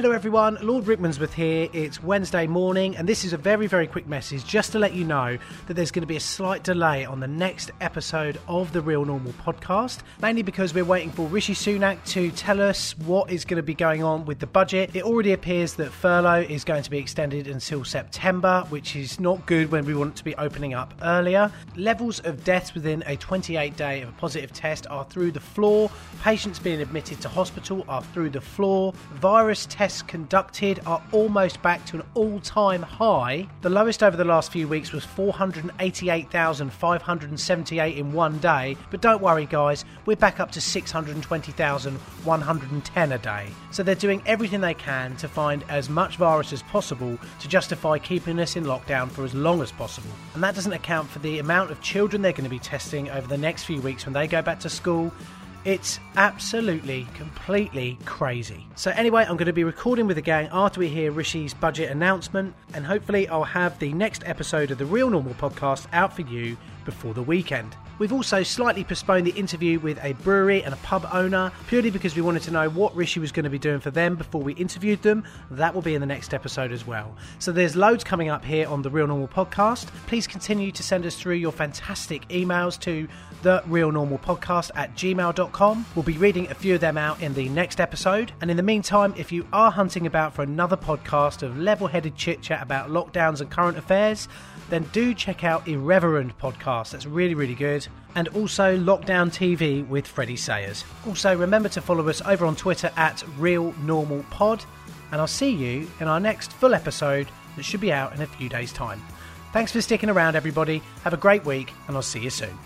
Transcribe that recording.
Hello, everyone. Lord Rickmansworth here. It's Wednesday morning, and this is a very, very quick message just to let you know that there's going to be a slight delay on the next episode of the Real Normal podcast, mainly because we're waiting for Rishi Sunak to tell us what is going to be going on with the budget. It already appears that furlough is going to be extended until September, which is not good when we want it to be opening up earlier. Levels of deaths within a 28 day of a positive test are through the floor. Patients being admitted to hospital are through the floor. Virus tests conducted are almost back to an all time high. The lowest over the last few weeks was 488,578 in one day. But don't worry, guys, we're back up to 620,110 a day. So they're doing everything they can to find as much virus as possible to justify keeping us in lockdown for as long as possible. And that doesn't account for the amount of children they're going to be testing over the next few weeks when they go back to school it's absolutely, completely crazy. So, anyway, I'm going to be recording with the gang after we hear Rishi's budget announcement, and hopefully, I'll have the next episode of the Real Normal podcast out for you before the weekend. We've also slightly postponed the interview with a brewery and a pub owner purely because we wanted to know what Rishi was going to be doing for them before we interviewed them. That will be in the next episode as well. So there's loads coming up here on the Real Normal podcast. Please continue to send us through your fantastic emails to the Real Normal Podcast at gmail.com. We'll be reading a few of them out in the next episode. And in the meantime, if you are hunting about for another podcast of level headed chit chat about lockdowns and current affairs, then do check out Irreverend podcast. That's really, really good. And also Lockdown TV with Freddie Sayers. Also, remember to follow us over on Twitter at Real Normal Pod. And I'll see you in our next full episode that should be out in a few days' time. Thanks for sticking around, everybody. Have a great week, and I'll see you soon.